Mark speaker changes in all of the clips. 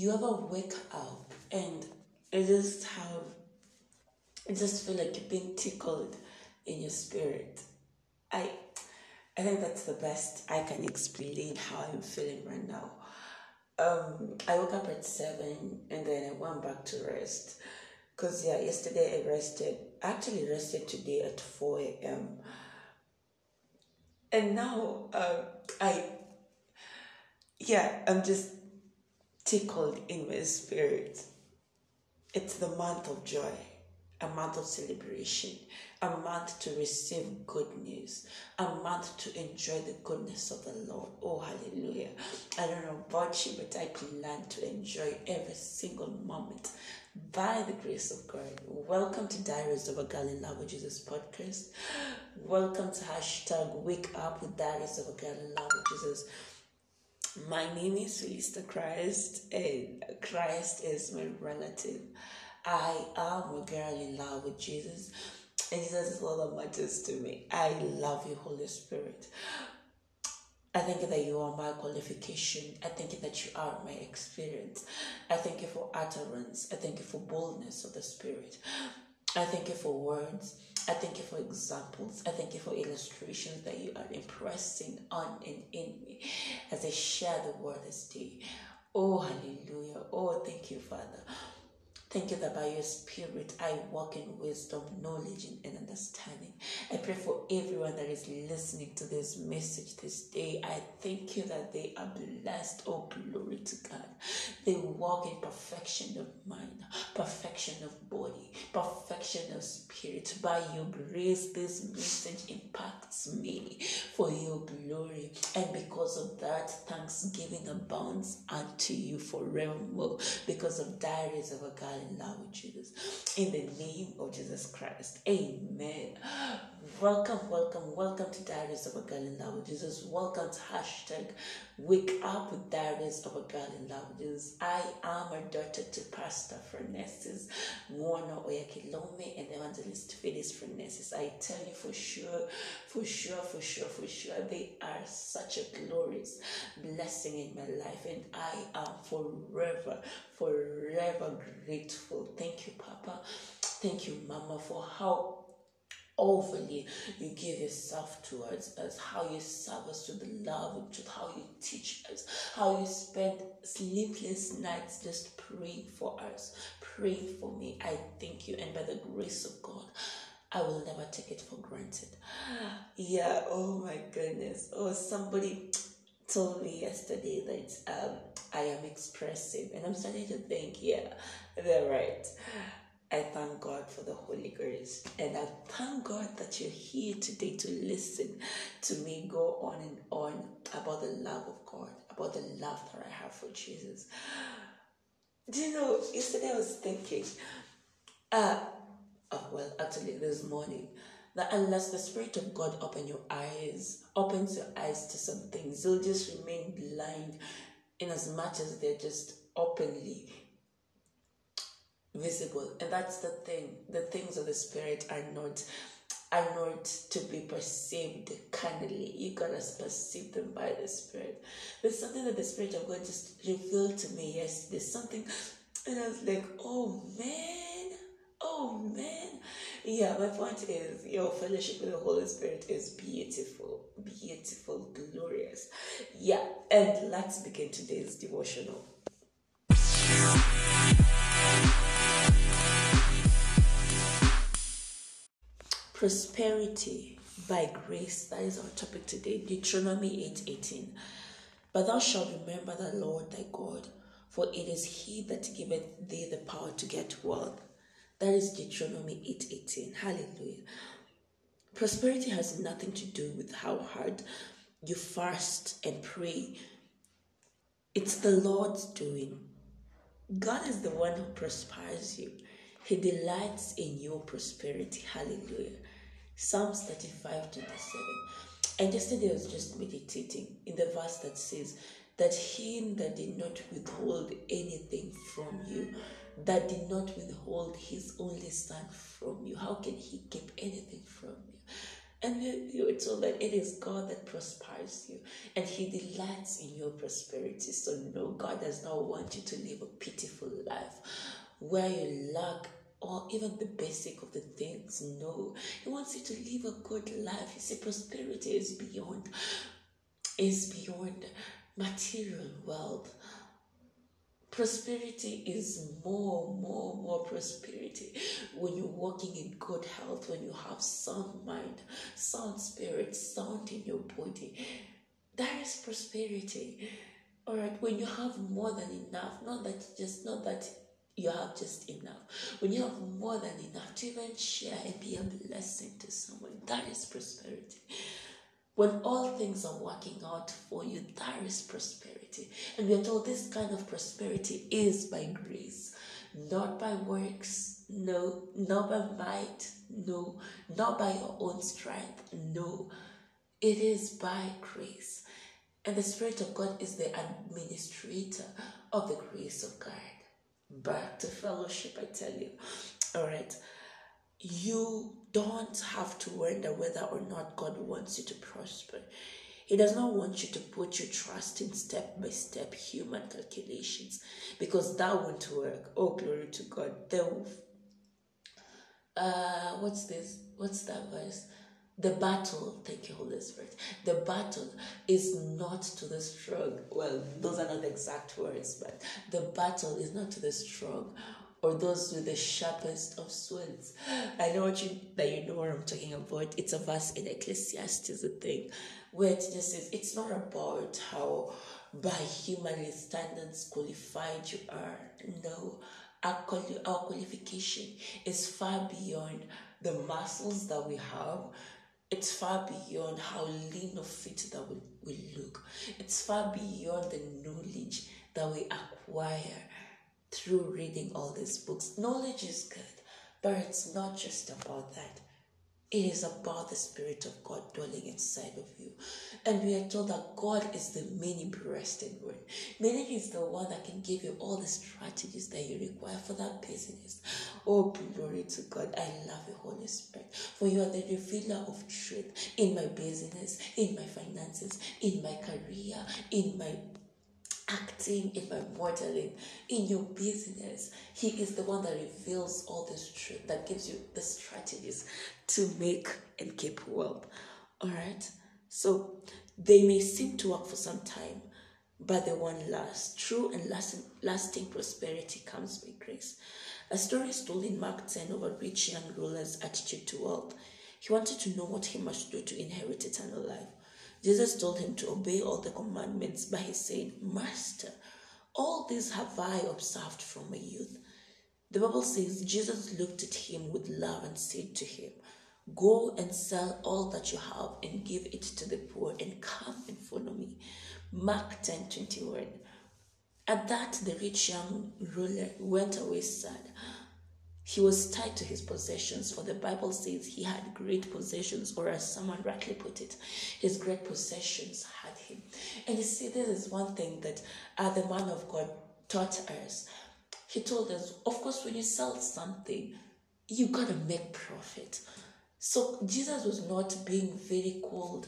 Speaker 1: you ever wake up and it just have, you just feel like you're being tickled in your spirit. I, I think that's the best I can explain how I'm feeling right now. Um, I woke up at seven and then I went back to rest. Cause yeah, yesterday I rested. I actually rested today at four a.m. And now uh, I, yeah, I'm just tickled in my spirit. It's the month of joy, a month of celebration, a month to receive good news, a month to enjoy the goodness of the Lord. Oh, hallelujah. I don't know about you, but I plan to enjoy every single moment by the grace of God. Welcome to Diaries of a Girl in Love with Jesus podcast. Welcome to hashtag Wake Up with Diaries of a Girl in Love with Jesus. My name is Felista Christ, and Christ is my relative. I am a girl in love with Jesus, and Jesus is all that matters to me. I love you, Holy Spirit. I thank you that you are my qualification. I thank you that you are my experience. I thank you for utterance. I thank you for boldness of the Spirit. I thank you for words. I thank you for examples. I thank you for illustrations that you are impressing on and in me as I share the word this day. Oh, hallelujah. Oh, thank you, Father. Thank you that by your spirit I walk in wisdom, knowledge, and understanding. I pray for everyone that is listening to this message this day. I thank you that they are blessed. Oh, glory to God. They walk in perfection of mind, perfection of body, perfection of spirit. By your grace, this message impacts me for your glory. And because of that, thanksgiving abounds unto you forevermore. Because of diaries of a God in love with Jesus. In the name of Jesus Christ. Amen. Welcome, welcome, welcome to Diaries of a Girl in Love with Jesus. Welcome to hashtag Wake Up with Diaries of a Girl in Love with Jesus. I am a daughter to Pastor Fernesses, Warner Oyakhilome, and Evangelist Phyllis Fernesses. I tell you for sure, for sure, for sure, for sure, they are such a glorious blessing in my life, and I am forever, forever grateful. Thank you, Papa. Thank you, Mama, for how overly you give yourself towards us, how you serve us with the love and truth, how you teach us, how you spend sleepless nights just praying for us, praying for me. I thank you, and by the grace of God, I will never take it for granted. Yeah, oh my goodness. Oh, somebody told me yesterday that um, I am expressive, and I'm starting to think, yeah, they're right. I thank God for the Holy Ghost. And I thank God that you're here today to listen to me go on and on about the love of God, about the love that I have for Jesus. Do you know, yesterday I was thinking, uh, oh, well, actually, this morning, that unless the Spirit of God open your eyes, opens your eyes to some things, you'll just remain blind in as much as they're just openly visible. And that's the thing. The things of the spirit are not are not to be perceived carnally. You gotta perceive them by the spirit. There's something that the spirit of god just revealed to me Yes, there's something and i was like oh man. Oh man. Yeah my point is your fellowship with the holy spirit is beautiful. Beautiful glorious. Yeah and let's begin today's devotional prosperity by grace that is our topic today deuteronomy 8 18 but thou shalt remember the lord thy god for it is he that giveth thee the power to get wealth. That is deuteronomy 8 18 hallelujah. Prosperity has nothing to do with how hard you fast and pray. It's the lord's doing. God is the one who prospers you. He delights in your prosperity. Hallelujah. Psalms 35 27. And yesterday I was just meditating in the verse that says, That him that did not withhold anything from you, that did not withhold his only son from you, how can he keep anything from you? And you were told that it is God that prospers you and He delights in your prosperity. So, no, God does not want you to live a pitiful life where you lack or even the basic of the things. No, He wants you to live a good life. You see, prosperity is beyond, is beyond material wealth. Prosperity is more, more, more prosperity when you're walking in good health, when you have sound mind, sound spirit, sound in your body. That is prosperity. All right, when you have more than enough, not that just not that you have just enough. When you have more than enough to even share and be a blessing to someone, that is prosperity. When all things are working out for you, that is prosperity. And we are told this kind of prosperity is by grace, not by works, no, not by might, no, not by your own strength, no. It is by grace. And the Spirit of God is the administrator of the grace of God. Back to fellowship, I tell you. All right. You don't have to wonder whether or not God wants you to prosper. He does not want you to put your trust in step by step human calculations because that won't work. Oh, glory to God. The, uh, what's this? What's that verse? The battle, thank you, Holy Spirit. The battle is not to the strong. Well, those are not the exact words, but the battle is not to the strong or those with the sharpest of swords. I know what you that you know what I'm talking about. It's a verse in Ecclesiastes, a thing, where it just says it's not about how by human standards qualified you are. No, our, quali- our qualification is far beyond the muscles that we have. It's far beyond how lean or fit that we, we look. It's far beyond the knowledge that we acquire through reading all these books. Knowledge is good, but it's not just about that. It is about the Spirit of God dwelling inside of you. And we are told that God is the main interested one. Meaning He's the one that can give you all the strategies that you require for that business. Oh, glory to God. I love you, Holy Spirit. For you are the revealer of truth in my business, in my finances, in my career, in my acting, in my modeling, in your business. He is the one that reveals all this truth, that gives you the strategies to make and keep wealth. All right. So they may seem to work for some time, but they won't last. True and lasting, lasting prosperity comes by grace. A story is told in Mark 10 of a rich young ruler's attitude to wealth. He wanted to know what he must do to inherit eternal life. Jesus told him to obey all the commandments, but he said, Master, all these have I observed from my youth. The Bible says Jesus looked at him with love and said to him, Go and sell all that you have and give it to the poor and come and follow me. Mark 10 21. At that, the rich young ruler went away sad he was tied to his possessions, for the Bible says he had great possessions, or as someone rightly put it, his great possessions had him. And you see, this is one thing that uh, the man of God taught us. He told us, of course, when you sell something, you gotta make profit. So Jesus was not being very cold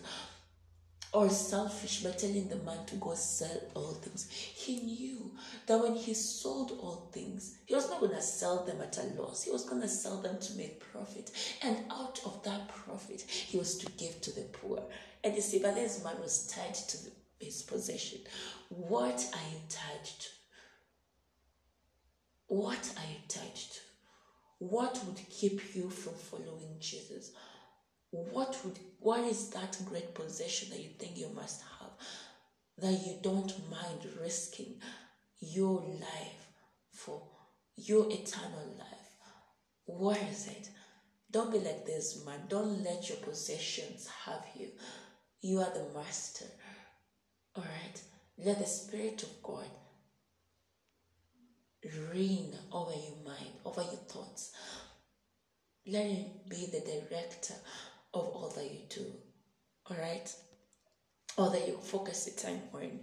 Speaker 1: or selfish by telling the man to go sell all things. He knew that when he sold all things, he was not going to sell them at a loss. He was going to sell them to make profit. And out of that profit, he was to give to the poor. And but this man was tied to the, his possession. What are you tied to? What are you tied to? What would keep you from following Jesus? What would what is that great possession that you think you must have that you don't mind risking your life for your eternal life? What is it? Don't be like this man. Don't let your possessions have you. You are the master. All right? Let the spirit of god reign over your mind over your thoughts. Let him be the director of all that you do. All right? Or that you focus the time on.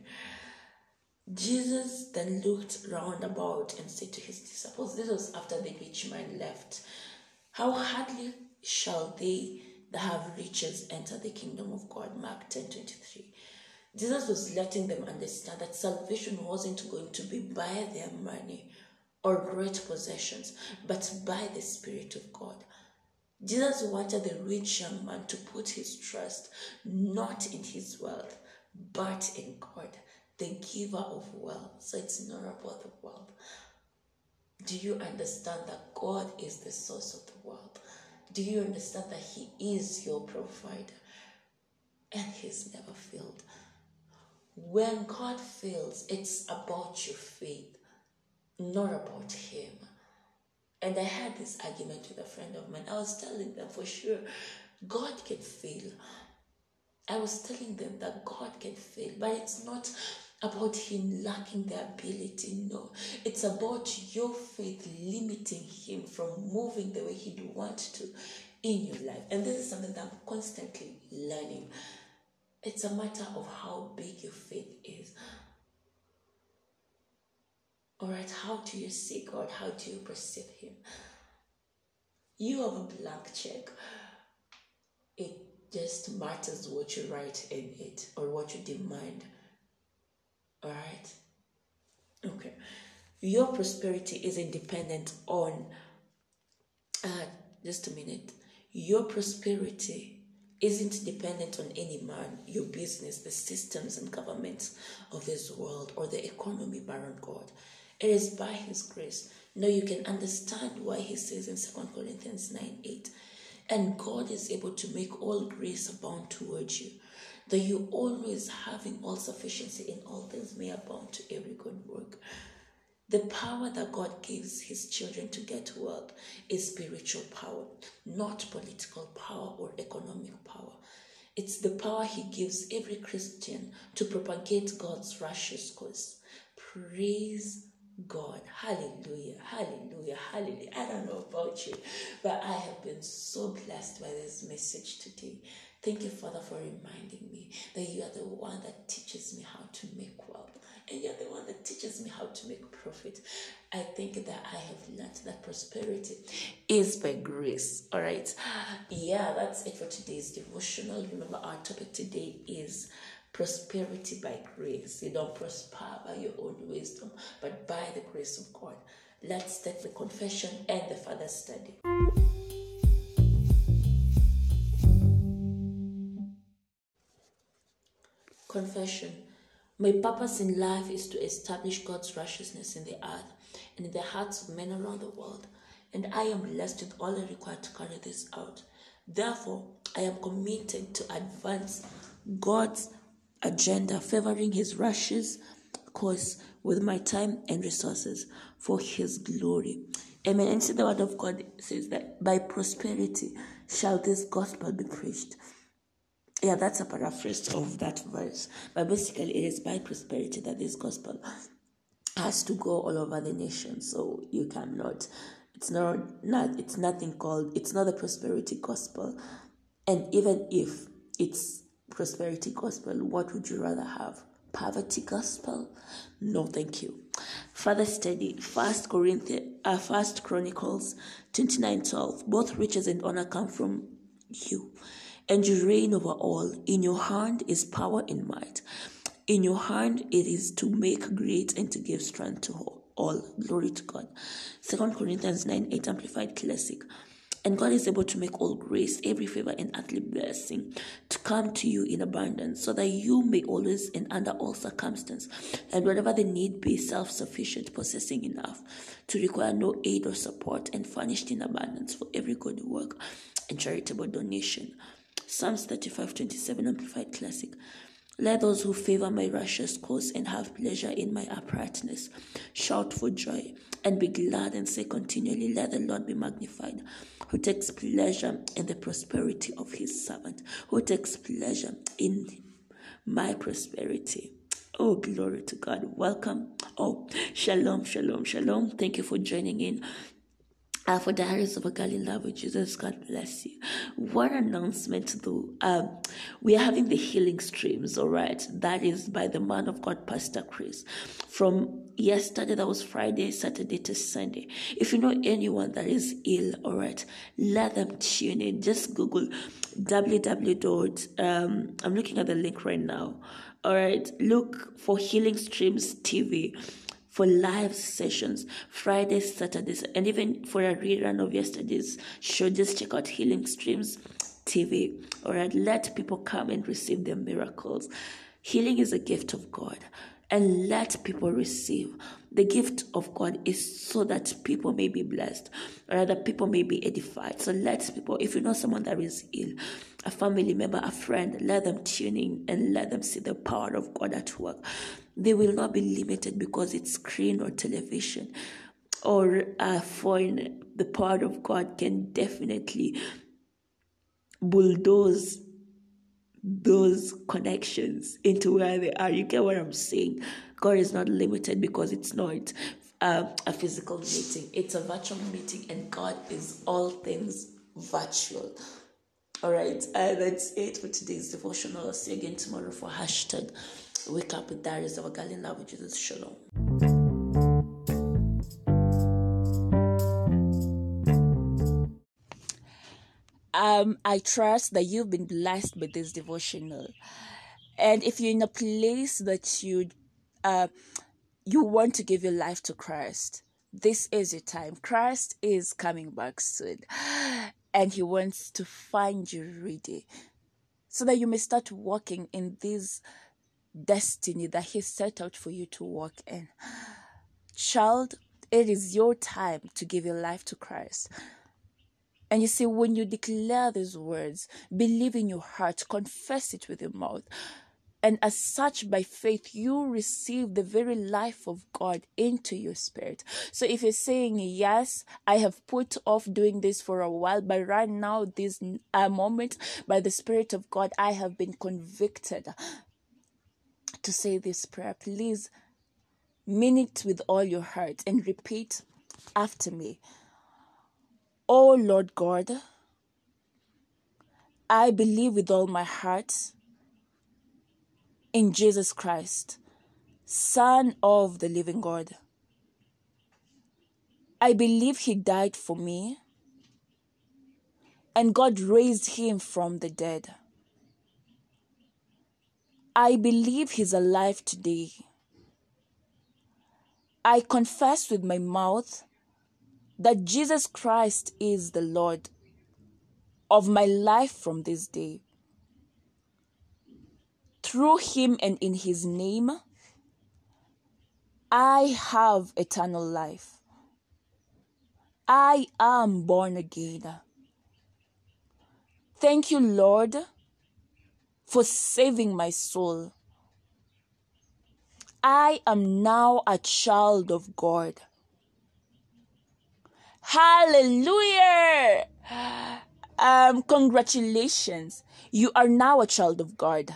Speaker 1: Jesus then looked round about and said to his disciples, This was after the rich man left, How hardly shall they that have riches enter the kingdom of God. Mark 10 23. Jesus was letting them understand that salvation wasn't going to be by their money or great possessions, but by the Spirit of God. Jesus wanted the rich young man to put his trust not in his wealth, but in God, the giver of wealth. So it's not about the wealth. Do you understand that God is the source of the wealth? Do you understand that He is your provider? And He's never failed. When God fails, it's about your faith, not about Him. And I had this argument with a friend of mine. I was telling them for sure, God can fail. I was telling them that God can fail, but it's not about Him lacking the ability. No, it's about your faith limiting Him from moving the way He'd want to in your life. And this is something that I'm constantly learning. It's a matter of how big your faith is. All right, how do you see God? How do you perceive Him? You have a blank check. It just matters what you write in it or what you demand. All right? Okay. Your prosperity isn't dependent on, uh, just a minute. Your prosperity isn't dependent on any man, your business, the systems and governments of this world, or the economy, Baron God. It is by His grace. Now you can understand why He says in 2 Corinthians 9 8, and God is able to make all grace abound towards you, that you always having all sufficiency in all things may abound to every good work. The power that God gives His children to get wealth is spiritual power, not political power or economic power. It's the power He gives every Christian to propagate God's righteous cause. Praise God. Hallelujah. Hallelujah. Hallelujah. I don't know about you, but I have been so blessed by this message today. Thank you, Father, for reminding me that you are the one that teaches me how to make wealth. And you're the one that teaches me how to make profit. I think that I have learned that prosperity is by grace. All right. Yeah, that's it for today's devotional. Remember, our topic today is prosperity by grace. You don't prosper by your own wisdom, but by the grace of God. Let's take the confession and the further study. Confession. My purpose in life is to establish God's righteousness in the earth and in the hearts of men around the world, and I am blessed with all I require to carry this out. Therefore, I am committed to advance God's agenda, favoring his righteous course with my time and resources for his glory. Amen. And see, the word of God says that by prosperity shall this gospel be preached. Yeah, that's a paraphrase of that verse. But basically, it is by prosperity that this gospel has to go all over the nation. So you cannot. It's not not. It's nothing called. It's not the prosperity gospel. And even if it's prosperity gospel, what would you rather have? Poverty gospel? No, thank you. Further study, First Corinthians, uh, First Chronicles twenty nine twelve. Both riches and honor come from you, and you reign over all. In your hand is power and might. In your hand it is to make great and to give strength to all. Glory to God. Second Corinthians 9 8 Amplified Classic. And God is able to make all grace, every favor, and earthly blessing to come to you in abundance, so that you may always and under all circumstances, and wherever the need be, self sufficient, possessing enough to require no aid or support, and furnished in abundance for every good work and charitable donation. Psalms 35 27 Amplified Classic. Let those who favor my righteous cause and have pleasure in my uprightness shout for joy and be glad and say continually, Let the Lord be magnified, who takes pleasure in the prosperity of his servant, who takes pleasure in my prosperity. Oh, glory to God. Welcome. Oh, shalom, shalom, shalom. Thank you for joining in uh, for Diaries of a Girl in Love with Jesus, God bless you. One announcement though. Um, we are having the healing streams, all right? That is by the man of God, Pastor Chris. From yesterday, that was Friday, Saturday to Sunday. If you know anyone that is ill, all right, let them tune in. Just Google www. Um, I'm looking at the link right now. All right, look for Healing Streams TV for live sessions Fridays, Saturdays, and even for a rerun of yesterday's show. Just check out Healing Streams TV. All right, let people come and receive their miracles. Healing is a gift of God, and let people receive. The gift of God is so that people may be blessed, or that people may be edified. So let people, if you know someone that is ill, a family member, a friend, let them tune in and let them see the power of God at work. They will not be limited because it's screen or television or a phone. The power of God can definitely bulldoze those connections into where they are. You get what I'm saying? God is not limited because it's not uh, a physical meeting, it's a virtual meeting, and God is all things virtual. All right, uh, that's it for today's devotional. I'll see you again tomorrow for hashtag wake up with Diaries of a Girl in Love with Jesus. Shalom. Um, I trust that you've been blessed with this devotional, and if you're in a place that you, uh, you want to give your life to Christ, this is your time. Christ is coming back soon, and he wants to find you ready so that you may start walking in this destiny that he set out for you to walk in. Child, it is your time to give your life to Christ. And you see, when you declare these words, believe in your heart, confess it with your mouth, and as such, by faith, you receive the very life of God into your spirit. So if you're saying, Yes, I have put off doing this for a while, but right now, this uh, moment, by the Spirit of God, I have been convicted to say this prayer. Please mean it with all your heart and repeat after me. Oh Lord God, I believe with all my heart in Jesus Christ, Son of the living God. I believe He died for me and God raised Him from the dead. I believe He's alive today. I confess with my mouth that Jesus Christ is the Lord of my life from this day through him and in his name, I have eternal life. I am born again. Thank you, Lord, for saving my soul. I am now a child of God. Hallelujah! Um, congratulations. You are now a child of God.